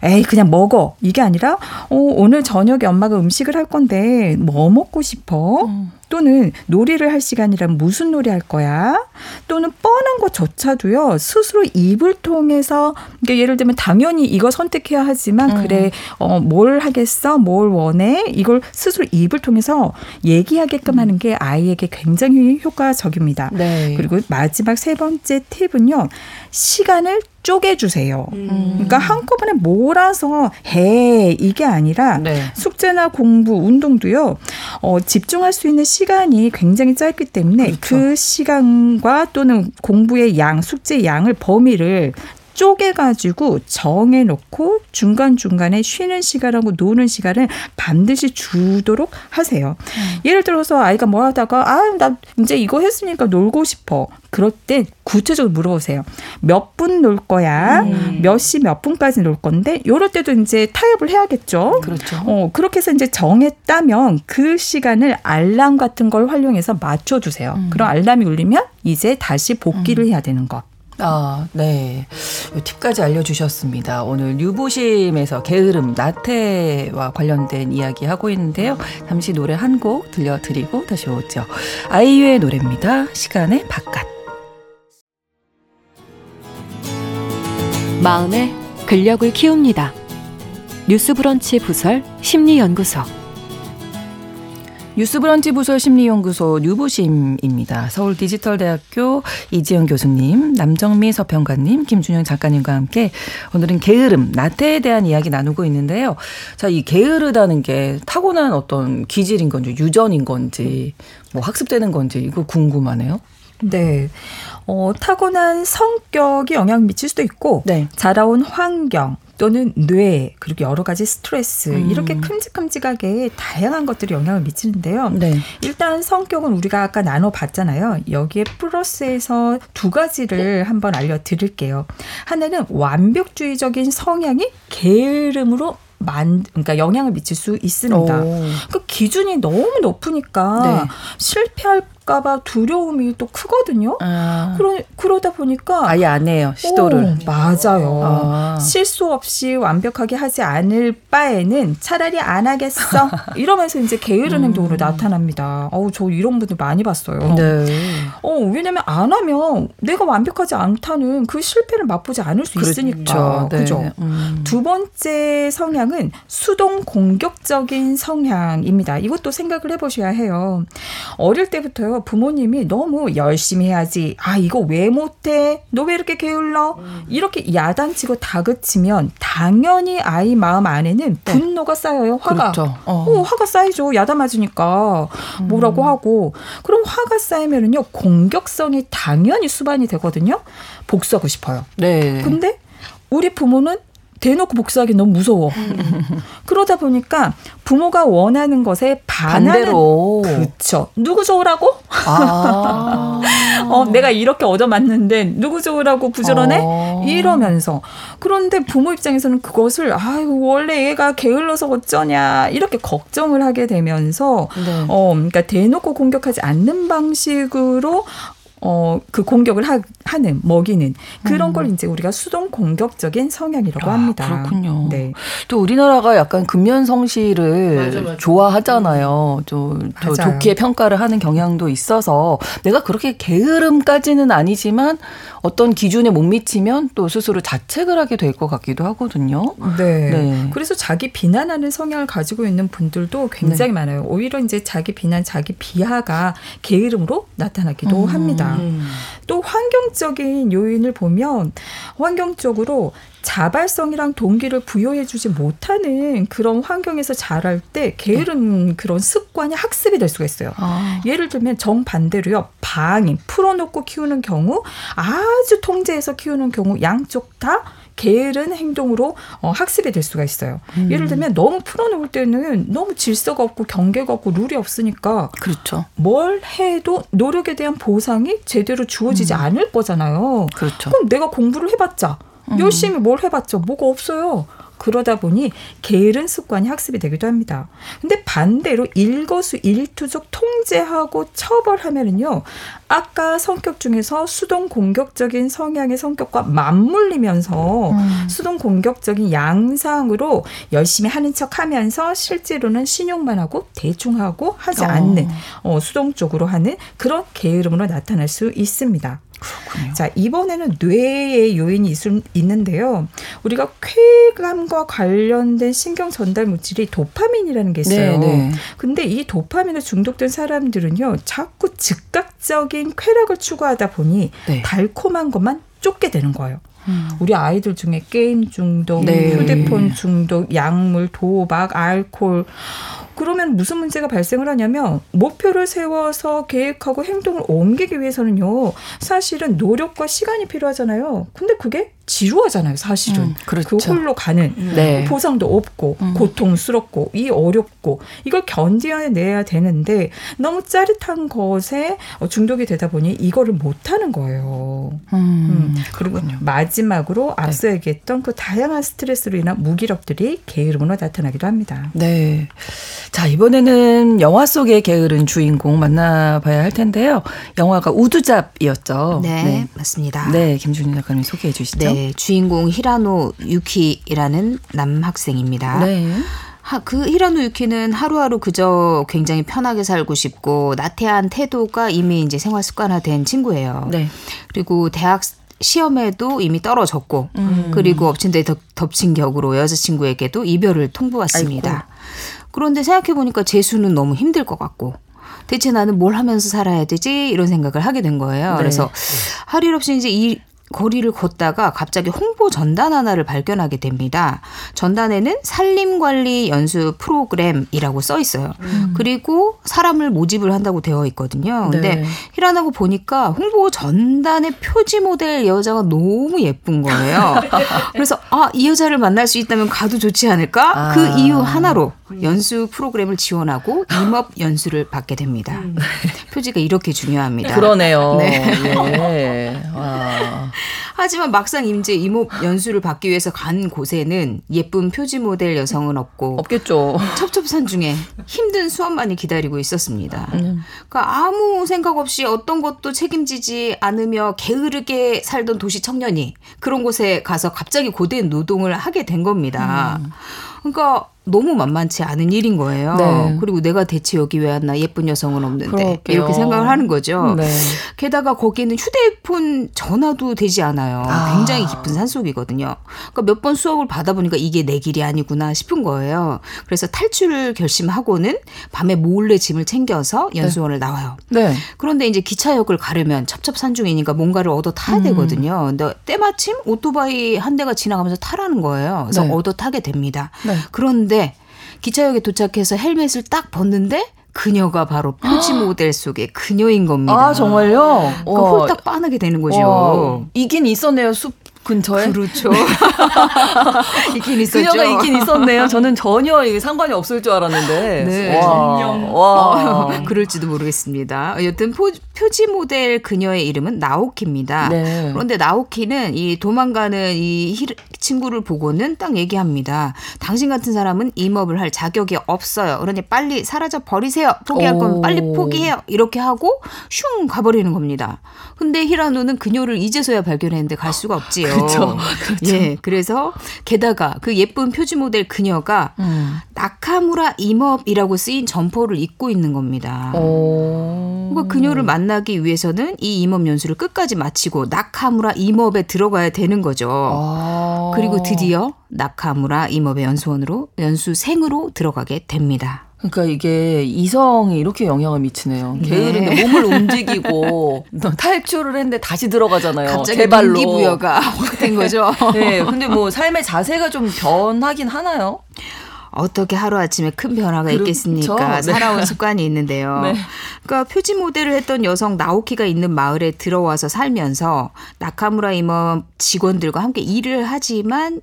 에이, 그냥 먹어. 이게 아니라, 어, 오늘 저녁에 엄마가 음식을 할 건데, 뭐 먹고 싶어? 음. 또는 놀이를 할 시간이라면 무슨 놀이 할 거야? 또는 뻔한 것조차도요, 스스로 입을 통해서, 그러니까 예를 들면 당연히 이거 선택해야 하지만, 음. 그래, 어, 뭘 하겠어? 뭘 원해? 이걸 스스로 입을 통해서 얘기하게끔 음. 하는 게 아이에게 굉장히 효과적입니다. 네. 그리고 마지막 세 번째 팁은요, 시간을 쪼개주세요. 음. 그러니까 한꺼번에 몰아서 해 이게 아니라 네. 숙제나 공부, 운동도요. 어, 집중할 수 있는 시간이 굉장히 짧기 때문에 그렇죠. 그 시간과 또는 공부의 양, 숙제 양을 범위를 쪼개가지고 정해놓고 중간중간에 쉬는 시간하고 노는 시간을 반드시 주도록 하세요. 음. 예를 들어서 아이가 뭐 하다가, 아, 나 이제 이거 했으니까 놀고 싶어. 그럴 때 구체적으로 물어보세요. 몇 분 놀 거야? 음. 몇시 몇 분까지 놀 건데? 요럴 때도 이제 타협을 해야겠죠. 그렇죠. 어, 그렇게 해서 이제 정했다면 그 시간을 알람 같은 걸 활용해서 맞춰주세요. 음. 그럼 알람이 울리면 이제 다시 복귀를 음. 해야 되는 것. 아, 네. 팁까지 알려주셨습니다. 오늘 뉴보심에서 게으름, 나태와 관련된 이야기 하고 있는데요. 잠시 노래 한 곡 들려드리고 다시 오죠. 아이유의 노래입니다. 시간의 바깥. 마음의 근력을 키웁니다. 뉴스 브런치 부설 심리연구소. 뉴스브런치 부설 심리연구소 뉴보심입니다. 서울 디지털대학교 이지영 교수님, 남정미 서평가님, 김준영 작가님과 함께 오늘은 게으름, 나태에 대한 이야기 나누고 있는데요. 자, 이 게으르다는 게 타고난 어떤 기질인 건지 유전인 건지 뭐 학습되는 건지 이거 궁금하네요. 네. 어, 타고난 성격이 영향 미칠 수도 있고 네. 자라온 환경 또는 뇌 그리고 여러 가지 스트레스 음. 이렇게 큼직큼직하게 다양한 것들이 영향을 미치는데요. 네. 일단 성격은 우리가 아까 나눠 봤잖아요. 여기에 플러스에서 두 가지를 한번 알려드릴게요. 하나는 완벽주의적인 성향이 게으름으로 만 그러니까 영향을 미칠 수 있습니다. 오. 그 기준이 너무 높으니까 네. 실패할 할까봐 두려움이 또 크거든요. 아. 그러, 그러다 보니까 아예 안 해요 시도를. 오, 맞아요. 아. 실수 없이 완벽하게 하지 않을 바에는 차라리 안 하겠어. 이러면서 이제 게으른 음. 행동으로 나타납니다. 어우 저 이런 분들 많이 봤어요. 네. 어 왜냐면 안 하면 내가 완벽하지 않다는 그 실패를 맛보지 않을 수 그렇죠. 있으니까. 네. 그죠. 음. 두 번째 성향은 수동 공격적인 성향입니다. 이것도 생각을 해보셔야 해요. 어릴 때부터요. 부모님이 너무 열심히 해야지. 아, 이거 왜 못해? 너 왜 이렇게 게을러? 음. 이렇게 야단치고 다그치면 당연히 아이 마음 안에는 네. 분노가 쌓여요. 화가. 그렇죠. 어. 어. 화가 쌓이죠. 야단 맞으니까. 뭐라고 음. 하고. 그럼 화가 쌓이면은요, 공격성이 당연히 수반이 되거든요. 복수하고 싶어요. 네. 근데 우리 부모는 대놓고 복수하기 너무 무서워. 그러다 보니까 부모가 원하는 것에 반대로 그렇죠. 누구 좋으라고? 아. 어, 내가 이렇게 얻어맞는데 누구 좋으라고 부지런해? 어. 이러면서 그런데 부모 입장에서는 그것을 아유 원래 얘가 게을러서 어쩌냐 이렇게 걱정을 하게 되면서 네. 어 그러니까 대놓고 공격하지 않는 방식으로 어, 그 공격을 하, 는 먹이는 그런 음. 걸 이제 우리가 수동 공격적인 성향이라고 아, 합니다. 그렇군요. 네. 또 우리나라가 약간 근면 성실을 맞아, 맞아. 좋아하잖아요. 좀 좋게 평가를 하는 경향도 있어서 내가 그렇게 게으름까지는 아니지만 어떤 기준에 못 미치면 또 스스로 자책을 하게 될 것 같기도 하거든요. 네. 네. 그래서 자기 비난하는 성향을 가지고 있는 분들도 굉장히 네. 많아요. 오히려 이제 자기 비난, 자기 비하가 게으름으로 나타나기도 음. 합니다. 또 환경적인 요인을 보면 환경적으로 자발성이랑 동기를 부여해주지 못하는 그런 환경에서 자랄 때 게으른 그런 습관이 학습이 될 수가 있어요. 아. 예를 들면 정반대로요. 방임, 풀어놓고 키우는 경우, 아주 통제해서 키우는 경우 양쪽 다 게으른 행동으로 어, 학습이 될 수가 있어요. 음. 예를 들면 너무 풀어놓을 때는 너무 질서가 없고 경계가 없고 룰이 없으니까 그렇죠. 뭘 해도 노력에 대한 보상이 제대로 주어지지 음. 않을 거잖아요. 그렇죠. 그럼 내가 공부를 해봤자 음. 열심히 뭘 해봤자 뭐가 없어요. 그러다 보니 게으른 습관이 학습이 되기도 합니다. 근데 반대로 일거수 일투족 통제하고 처벌하면은요. 아까 성격 중에서 수동 공격적인 성향의 성격과 맞물리면서 음. 수동 공격적인 양상으로 열심히 하는 척 하면서 실제로는 신용만 하고 대충 하고 하지 어. 않는 어, 수동 적으로 하는 그런 게으름으로 나타날 수 있습니다. 그렇군요. 자, 이번에는 뇌의 요인이 있, 있는데요. 우리가 쾌감과 관련된 신경 전달 물질이 도파민이라는 게 있어요. 네, 네. 근데 이 도파민에 중독된 사람들은요. 자꾸 즉각적인 쾌락을 추구하다 보니 네. 달콤한 것만 쫓게 되는 거예요. 음. 우리 아이들 중에 게임 중독, 네. 휴대폰 중독, 약물, 도박, 알코올 그러면 무슨 문제가 발생을 하냐면 목표를 세워서 계획하고 행동을 옮기기 위해서는요. 사실은 노력과 시간이 필요하잖아요. 근데 그게 지루하잖아요, 사실은. 음, 그렇죠. 그 홀로 가는 네. 보상도 없고 음. 고통스럽고 이 어렵고 이걸 견뎌내야 되는데 너무 짜릿한 것에 중독이 되다 보니 이거를 못 하는 거예요. 음, 음. 그리고 마지막으로 네. 앞서 네. 얘기했던 그 다양한 스트레스로 인한 무기력들이 게으름으로 나타나기도 합니다. 네. 자, 이번에는 영화 속의 게으른 주인공 만나봐야 할 텐데요. 영화가 우두잡이었죠. 네, 네. 맞습니다. 네, 김준희 작가님 소개해 주시죠. 네. 네, 주인공 히라노 유키라는 남학생입니다. 네. 하, 그 히라노 유키는 하루하루 그저 굉장히 편하게 살고 싶고 나태한 태도가 이미 이제 생활 습관화된 친구예요. 네. 그리고 대학 시험에도 이미 떨어졌고 음. 그리고 엎친 데 덮 친 격으로 여자친구에게도 이별을 통보했습니다. 아이고. 그런데 생각해 보니까 재수는 너무 힘들 것 같고 대체 나는 뭘 하면서 살아야 되지 이런 생각을 하게 된 거예요. 네. 그래서 할 일 없이 이제 이 거리를 걷다가 갑자기 홍보 전단 하나를 발견하게 됩니다. 전단에는 산림관리 연수 프로그램이라고 써 있어요. 음. 그리고 사람을 모집을 한다고 되어 있거든요. 근데 네. 히라나고 보니까 홍보 전단의 표지 모델 여자가 너무 예쁜 거예요. 그래서 아, 이 여자를 만날 수 있다면 가도 좋지 않을까? 아. 그 이유 하나로 연수 프로그램을 지원하고 임업 연수를 받게 됩니다. 음. 표지가 이렇게 중요합니다. 그러네요. 네. 예. 와. 하지만 막상 이제 이모 연수를 받기 위해서 간 곳에는 예쁜 표지 모델 여성은 없고 없겠죠. 첩첩산 중에 힘든 수업만이 기다리고 있었습니다. 음. 그러니까 아무 생각 없이 어떤 것도 책임지지 않으며 게으르게 살던 도시 청년이 그런 곳에 가서 갑자기 고된 노동을 하게 된 겁니다. 음. 그러니까 너무 만만치 않은 일인 거예요. 네. 그리고 내가 대체 여기 왜 왔나 예쁜 여성은 없는데 그럴게요. 이렇게 생각을 하는 거죠. 네. 게다가 거기는 휴대폰 전화도 되지 않아요. 아. 굉장히 깊은 산속이거든요. 그러니까 몇 번 수업을 받아보니까 이게 내 길이 아니구나 싶은 거예요. 그래서 탈출을 결심하고는 밤에 몰래 짐을 챙겨서 네. 연수원을 네. 나와요. 네. 그런데 이제 기차역을 가려면 첩첩산중이니까 뭔가를 얻어 타야 음. 되거든요. 근데 때마침 오토바이 한 대가 지나가면서 타라는 거예요. 그래서 네. 얻어 타게 됩니다. 네. 그런데 기차역에 도착해서 헬멧을 딱 벗는데 그녀가 바로 표지 모델 속의 그녀인 겁니다. 아 정말요? 그 홀딱 빠르게 되는 거죠. 와, 이긴 있었네요. 숲 근처에? 그렇죠. 있긴 있었죠. 그녀가 있긴 있었네요. 저는 전혀 상관이 없을 줄 알았는데. 네. 와, 와. 어, 그럴지도 모르겠습니다. 여튼 포, 표지 모델 그녀의 이름은 나오키입니다. 네. 그런데 나오키는 이 도망가는 이 히, 친구를 보고는 딱 얘기합니다. 당신 같은 사람은 임업을 할 자격이 없어요. 그러니 빨리 사라져 버리세요. 포기할 거면 빨리 포기해요. 이렇게 하고 슝 가버리는 겁니다. 근데 히라노는 그녀를 이제서야 발견했는데 갈 수가 없지 요. 그렇죠. 그렇죠. 예. 그래서 게다가 그 예쁜 표지 모델 그녀가 음. 나카무라 임업이라고 쓰인 점포를 입고 있는 겁니다. 그러니까 그녀를 만나기 위해서는 이 임업 연수를 끝까지 마치고 나카무라 임업에 들어가야 되는 거죠. 아. 그리고 드디어 나카무라 임업의 연수원으로 연수생으로 들어가게 됩니다. 그러니까 이게 이성이 이렇게 영향을 미치네요. 네. 게으른데 몸을 움직이고 탈출을 했는데 다시 들어가잖아요. 갑자기 제발로 부여가 된 거죠. 네, 근데 뭐 삶의 자세가 좀 변하긴 하나요? 어떻게 하루아침에 큰 변화가 그렇죠? 있겠습니까? 네. 살아온 습관이 있는데요. 네. 그러니까 표지 모델을 했던 여성 나오키가 있는 마을에 들어와서 살면서 나카무라 임업 직원들과 함께 일을 하지만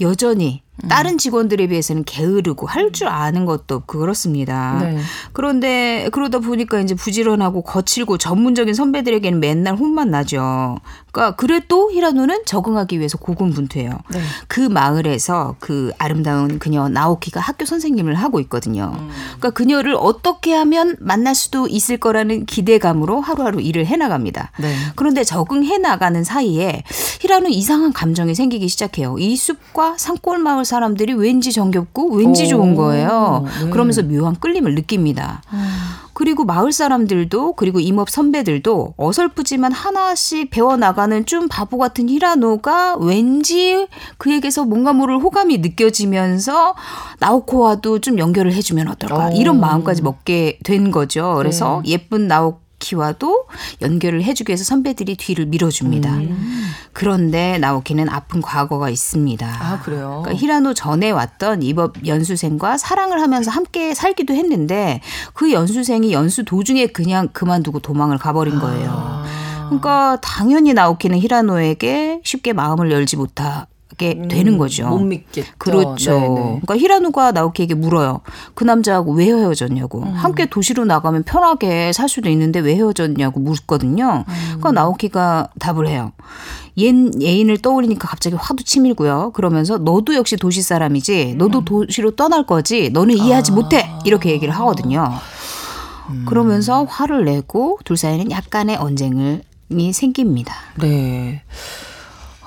여전히 다른 직원들에 비해서는 게으르고 할 줄 아는 것도 없고 그렇습니다. 네. 그런데 그러다 보니까 이제 부지런하고 거칠고 전문적인 선배들에게는 맨날 혼만 나죠. 그러니까 그래도 히라노는 적응하기 위해서 고군분투해요. 네. 그 마을에서 그 아름다운 그녀 나오키가 학교 선생님을 하고 있거든요. 음. 그러니까 그녀를 어떻게 하면 만날 수도 있을 거라는 기대감으로 하루하루 일을 해나갑니다. 네. 그런데 적응해 나가는 사이에 히라노 이상한 감정이 생기기 시작해요. 이 숲과 산골 마을 사람들이 왠지 정겹고 왠지 좋은 거예요. 네. 그러면서 묘한 끌림을 느낍니다. 음. 그리고 마을 사람들도 그리고 임업 선배들도 어설프지만 하나씩 배워나가는 좀 바보 같은 히라노가 왠지 그에게서 뭔가 모를 호감이 느껴지면서 나오코와도 좀 연결을 해주면 어떨까 오. 이런 마음까지 먹게 된 거죠. 그래서 네. 예쁜 나오 나오키와도 연결을 해주기 위해서 선배들이 뒤를 밀어줍니다. 음. 그런데 나오키는 아픈 과거가 있습니다. 아 그래요? 그러니까 히라노 전에 왔던 이법 연수생과 사랑을 하면서 함께 살기도 했는데 그 연수생이 연수 도중에 그냥 그만두고 도망을 가버린 거예요. 아. 그러니까 당연히 나오키는 히라노에게 쉽게 마음을 열지 못하 게 음, 되는 거죠. 못 믿겠죠. 그렇죠. 네네. 그러니까 히라노가 나오키에게 물어요. 그 남자하고 왜 헤어졌냐고. 음. 함께 도시로 나가면 편하게 살 수도 있는데 왜 헤어졌냐고 묻거든요. 음. 그러니까 나오키가 답을 해요. 옛 애인을 떠올리니까 갑자기 화도 치밀고요. 그러면서 너도 역시 도시 사람이지. 너도 음. 도시로 떠날 거지. 너는 이해하지 아. 못해. 이렇게 얘기를 하거든요. 음. 그러면서 화를 내고 둘 사이는 약간의 언쟁이 생깁니다. 네.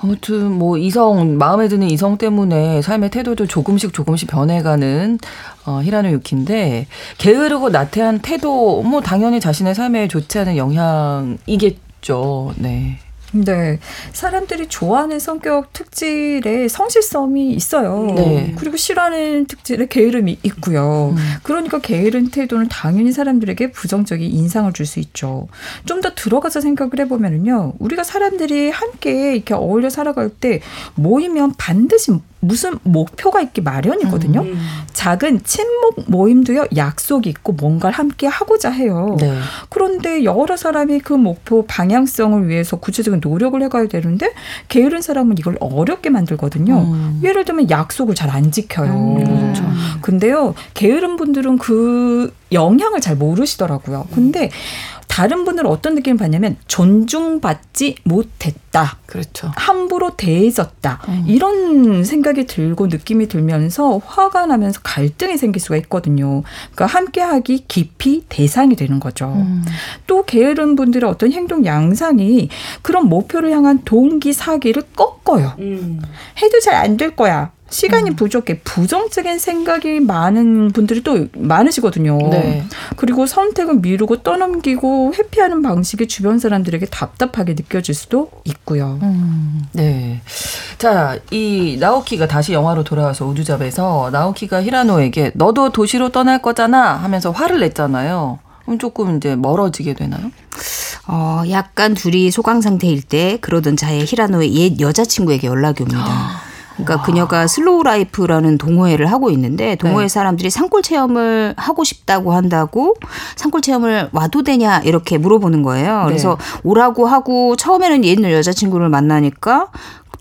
아무튼 뭐 이성 마음에 드는 이성 때문에 삶의 태도도 조금씩 조금씩 변해가는 어, 히라노 유키인데 게으르고 나태한 태도 뭐 당연히 자신의 삶에 좋지 않은 영향이겠죠. 네. 네. 사람들이 좋아하는 성격 특질에 성실성이 있어요. 네. 그리고 싫어하는 특질에 게으름이 있고요. 음. 그러니까 게으른 태도는 당연히 사람들에게 부정적인 인상을 줄 수 있죠. 좀 더 들어가서 생각을 해보면요. 우리가 사람들이 함께 이렇게 어울려 살아갈 때 모이면 반드시 무슨 목표가 있기 마련이거든요. 음. 작은 친목 모임도요 약속이 있고 뭔가를 함께 하고자 해요. 네. 그런데 여러 사람이 그 목표 방향성을 위해서 구체적인 노력을 해가야 되는데 게으른 사람은 이걸 어렵게 만들거든요. 음. 예를 들면 약속을 잘 안 지켜요. 음. 그렇죠. 근데요 게으른 분들은 그 영향을 잘 모르시더라고요. 근데 다른 분들은 어떤 느낌을 받냐면 존중받지 못했다. 그렇죠. 함부로 대해졌다. 음. 이런 생각이 들고 느낌이 들면서 화가 나면서 갈등이 생길 수가 있거든요. 그러니까 함께하기 깊이 대상이 되는 거죠. 음. 또 게으른 분들의 어떤 행동 양상이 그런 목표를 향한 동기 사기를 꺾어요. 음. 해도 잘 안 될 거야. 시간이 음. 부족해 부정적인 생각이 많은 분들이 또 많으시거든요. 네. 그리고 선택은 미루고 떠넘기고 회피하는 방식이 주변 사람들에게 답답하게 느껴질 수도 있고요. 음. 네. 자, 이 나오키가 다시 영화로 돌아와서 우드잡에서 나오키가 히라노에게 너도 도시로 떠날 거잖아 하면서 화를 냈잖아요. 그럼 조금 이제 멀어지게 되나요? 어, 약간 둘이 소강 상태일 때 그러던 자의 히라노의 옛 여자친구에게 연락이 옵니다. 그러니까 와. 그녀가 슬로우 라이프라는 동호회를 하고 있는데 동호회 네. 사람들이 산골 체험을 하고 싶다고 한다고 산골 체험을 와도 되냐 이렇게 물어보는 거예요. 그래서 네. 오라고 하고 처음에는 옛날 여자친구를 만나니까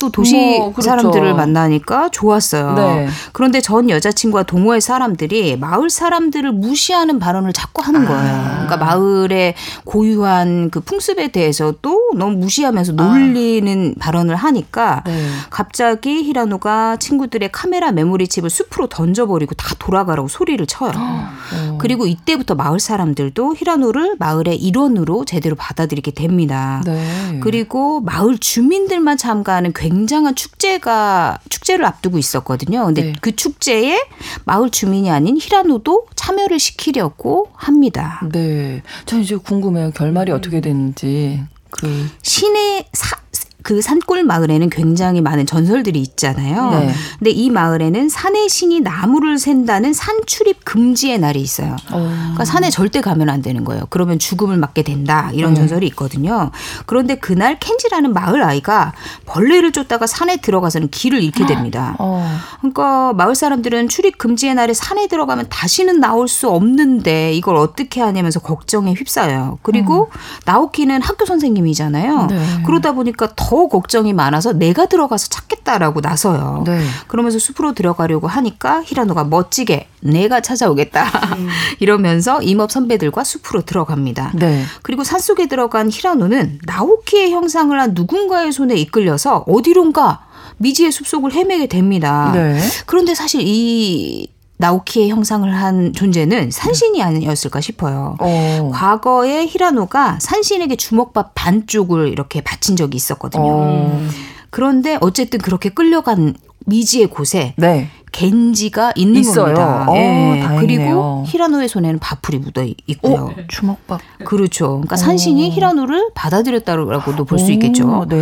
또 도시 뭐, 그렇죠. 사람들을 만나니까 좋았어요. 네. 그런데 전 여자친구와 동호회 사람들이 마을 사람들을 무시하는 발언을 자꾸 하는 아. 거예요. 아. 그러니까 마을의 고유한 그 풍습에 대해서 또 너무 무시하면서 놀리는 아. 발언을 하니까 네. 갑자기 히라노가 친구들의 카메라 메모리 칩을 숲으로 던져버리고 다 돌아가라고 소리를 쳐요. 어. 그리고 이때부터 마을 사람들도 히라노를 마을의 일원으로 제대로 받아들이게 됩니다. 네. 그리고 마을 주민들만 참가하는 굉장 한 축제가 축제를 앞두고 있었거든요. 근데 네. 그 축제에 마을 주민이 아닌 히라노도 참여를 시키려고 합니다. 네. 저 이제 궁금해요. 결말이 어떻게 되는지. 그 신의 사, 그 산골 마을에는 굉장히 많은 전설들이 있잖아요. 네. 근데 이 마을에는 산의 신이 나무를 샌다는 산 출입 금지의 날이 있어요. 오. 어. 그러니까 산에 절대 가면 안 되는 거예요. 그러면 죽음을 맞게 된다. 이런 네. 전설이 있거든요. 그런데 그날 켄지라는 마을 아이가 벌레를 쫓다가 산에 들어가서는 길을 잃게 됩니다. 어. 그러니까 마을 사람들은 출입 금지의 날에 산에 들어가면 다시는 나올 수 없는데 이걸 어떻게 하냐면서 걱정에 휩싸여요. 그리고 음. 나오키는 학교 선생님이잖아요. 네. 그러다 보니까 더더 걱정이 많아서 내가 들어가서 찾겠다라고 나서요. 네. 그러면서 숲으로 들어가려고 하니까 히라노가 멋지게 내가 찾아오겠다 음. 이러면서 임업 선배들과 숲으로 들어갑니다. 네. 그리고 산속에 들어간 히라노는 나오키의 형상을 한 누군가의 손에 이끌려서 어디론가 미지의 숲속을 헤매게 됩니다. 네. 그런데 사실 이 나오키의 형상을 한 존재는 산신이 아니었을까 싶어요. 어. 과거에 히라노가 산신에게 주먹밥 반쪽을 이렇게 바친 적이 있었거든요. 어. 그런데 어쨌든 그렇게 끌려간 미지의 곳에 네. 겐지가 있는 있어요. 겁니다. 어, 네. 그리고 히라노의 손에는 밥풀이 묻어 있고요. 어, 주먹밥. 그렇죠. 그러니까 산신이 어. 히라노를 받아들였다고도 볼 수 있겠죠. 네.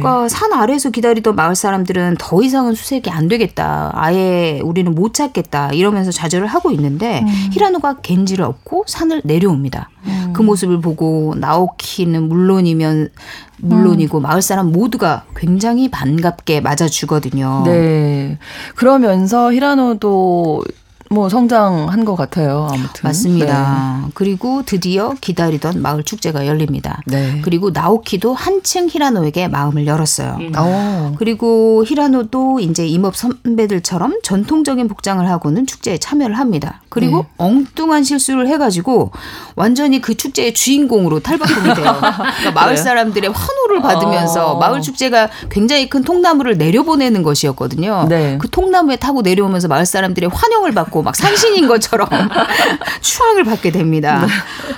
그러니까 산 아래에서 기다리던 마을 사람들은 더 이상은 수색이 안 되겠다. 아예 우리는 못 찾겠다. 이러면서 좌절을 하고 있는데 음. 히라노가 겐지를 얻고 산을 내려옵니다. 음. 그 모습을 보고 나오키는 물론이면 물론이고 음. 마을 사람 모두가 굉장히 반갑게 맞아주거든요. 네. 그러면서 히라노도 뭐 성장한 것 같아요. 아무튼 맞습니다. 네. 그리고 드디어 기다리던 마을 축제가 열립니다. 네. 그리고 나오키도 한층 히라노에게 마음을 열었어요. 음. 어. 그리고 히라노도 이제 임업 선배들처럼 전통적인 복장을 하고는 축제에 참여를 합니다. 그리고 네. 엉뚱한 실수를 해가지고 완전히 그 축제의 주인공으로 탈바꿈이 돼요. 그러니까 마을 사람들의 환호를 받으면서 어. 마을 축제가 굉장히 큰 통나무를 내려보내는 것이었거든요. 네. 그 통나무에 타고 내려오면서 마을 사람들의 환영을 받고 막 산신인 것처럼 추앙을 받게 됩니다. 네.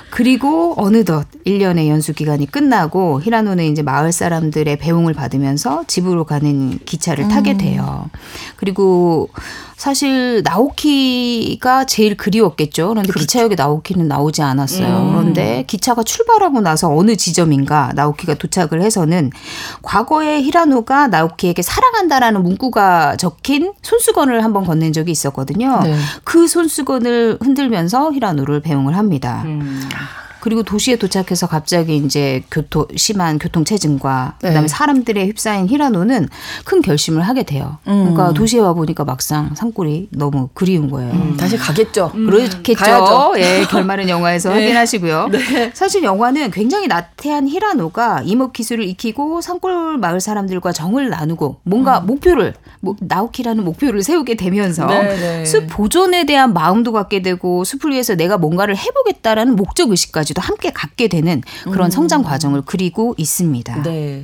그리고 어느덧 1년의 연수 기간이 끝나고 히라노는 이제 마을 사람들의 배웅을 받으면서 집으로 가는 기차를 음. 타게 돼요. 그리고 사실 나오키가 제일 그리웠겠죠. 그런데 그렇죠. 기차역에 나오키는 나오지 않았어요. 음. 그런데 기차가 출발하고 나서 어느 지점인가 나오키가 도착을 해서는 과거에 히라노가 나오키에게 사랑한다라는 문구가 적힌 손수건을 한번 건넨 적이 있었거든요. 네. 그 손수건을 흔들면서 히라노를 배웅을 합니다. 음. 그리고 도시에 도착해서 갑자기 이제 교토 심한 교통 체증과 네. 그다음에 사람들의 휩싸인 히라노는 큰 결심을 하게 돼요. 음. 그러니까 도시에 와 보니까 막상 산골이 너무 그리운 거예요. 음. 다시 가겠죠. 음. 그렇겠죠. 가야죠. 예, 결말은 영화에서 네. 확인하시고요. 네. 사실 영화는 굉장히 나태한 히라노가 이목 기술을 익히고 산골 마을 사람들과 정을 나누고 뭔가 음. 목표를 뭐, 나오키라는 목표를 세우게 되면서 네, 네. 숲 보존에 대한 마음도 갖게 되고 숲을 위해서 내가 뭔가를 해보겠다라는 목적 의식까지 가지도 함께 갖게 되는 그런 음. 성장 과정을 그리고 있습니다. 네.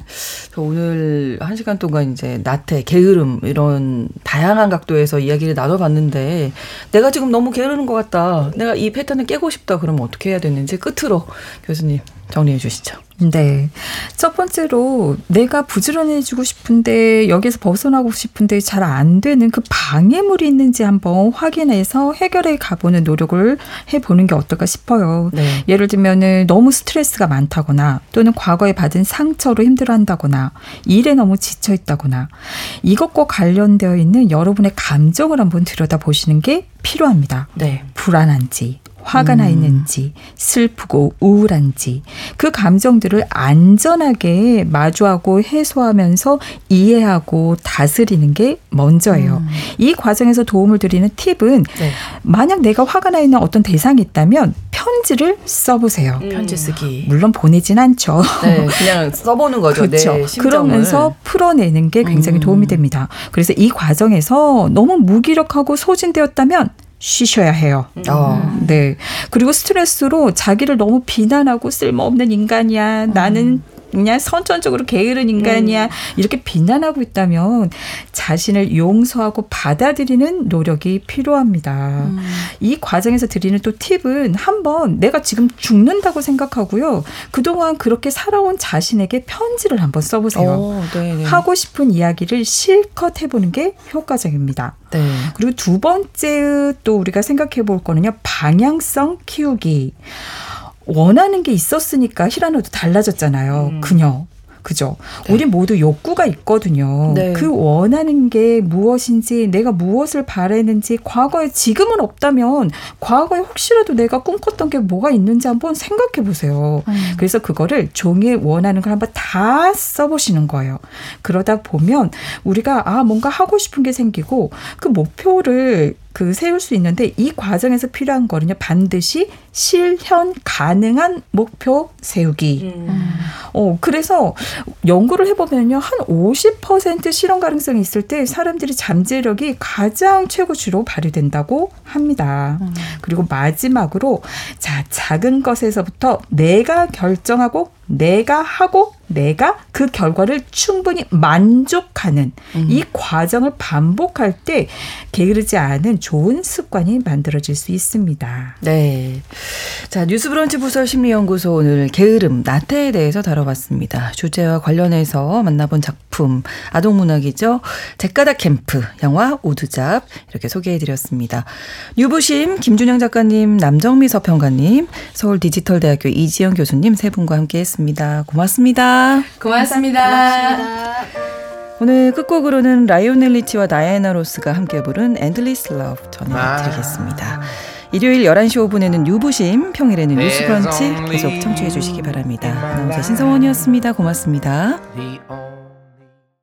오늘 한 시간 동안 이제 나태, 게으름 이런 다양한 각도에서 이야기를 나눠봤는데 내가 지금 너무 게으르는 것 같다. 내가 이 패턴을 깨고 싶다. 그러면 어떻게 해야 되는지 끝으로 교수님 정리해 주시죠. 네. 첫 번째로 내가 부지런해지고 싶은데 여기서 벗어나고 싶은데 잘 안 되는 그 방해물이 있는지 한번 확인해서 해결해 가보는 노력을 해보는 게 어떨까 싶어요. 네. 예를 들면은 너무 스트레스가 많다거나 또는 과거에 받은 상처로 힘들어한다거나 일에 너무 지쳐 있다거나 이것과 관련되어 있는 여러분의 감정을 한번 들여다 보시는 게 필요합니다. 네. 불안한지 화가 음. 나 있는지, 슬프고 우울한지, 그 감정들을 안전하게 마주하고 해소하면서 이해하고 다스리는 게 먼저예요. 음. 이 과정에서 도움을 드리는 팁은 네. 만약 내가 화가 나 있는 어떤 대상이 있다면 편지를 써보세요. 음. 편지 쓰기. 물론 보내진 않죠. 네, 그냥 써보는 거죠. 그렇죠. 네, 그러면서 풀어내는 게 굉장히 음. 도움이 됩니다. 그래서 이 과정에서 너무 무기력하고 소진되었다면 쉬셔야 해요. 어. 네. 그리고 스트레스로 자기를 너무 비난하고 쓸모없는 인간이야. 나는 그냥 선천적으로 게으른 인간이야. 음. 이렇게 비난하고 있다면 자신을 용서하고 받아들이는 노력이 필요합니다. 음. 이 과정에서 드리는 또 팁은 한번 내가 지금 죽는다고 생각하고요. 그동안 그렇게 살아온 자신에게 편지를 한번 써보세요. 오, 하고 싶은 이야기를 실컷 해보는 게 효과적입니다. 네. 그리고 두 번째 또 우리가 생각해 볼 거는요. 방향성 키우기. 원하는 게 있었으니까 히라노도 달라졌잖아요. 음. 그녀. 그죠? 네. 우리 모두 욕구가 있거든요. 네. 그 원하는 게 무엇인지, 내가 무엇을 바라는지, 과거에 지금은 없다면, 과거에 혹시라도 내가 꿈꿨던 게 뭐가 있는지 한번 생각해 보세요. 음. 그래서 그거를 종이에 원하는 걸 한번 다 써보시는 거예요. 그러다 보면 우리가 아, 뭔가 하고 싶은 게 생기고, 그 목표를 그 세울 수 있는데 이 과정에서 필요한 거는요 반드시 실현 가능한 목표 세우기. 음. 어 그래서 연구를 해보면요 한 50% 실현 가능성이 있을 때 사람들이 잠재력이 가장 최고치로 발휘된다고 합니다. 음. 그리고 마지막으로 자 작은 것에서부터 내가 결정하고 내가 하고 내가 그 결과를 충분히 만족하는 음. 이 과정을 반복할 때 게으르지 않은 좋은 습관이 만들어질 수 있습니다. 네. 자, 뉴스브런치 부설 심리연구소 오늘 게으름, 나태에 대해서 다뤄봤습니다. 주제와 관련해서 만나본 작품, 아동문학이죠. 잭가다 캠프, 영화 우두잡 이렇게 소개해드렸습니다. 뉴부심, 김준영 작가님, 남정미 서평가님, 서울 디지털대학교 이지영 교수님 세 분과 함께했습니다. 고맙습니다. 고맙습니다. 고맙습니다. 오늘 끝곡으로는 라이오넬 리치와 다이애나 로스가 함께 부른 Endless Love 전해드리겠습니다. 아. 일요일 11시 5분에는 유부심, 평일에는 뉴스 브런치 계속 청취해 주시기 바랍니다. 아나운서 신성원이었습니다. 고맙습니다.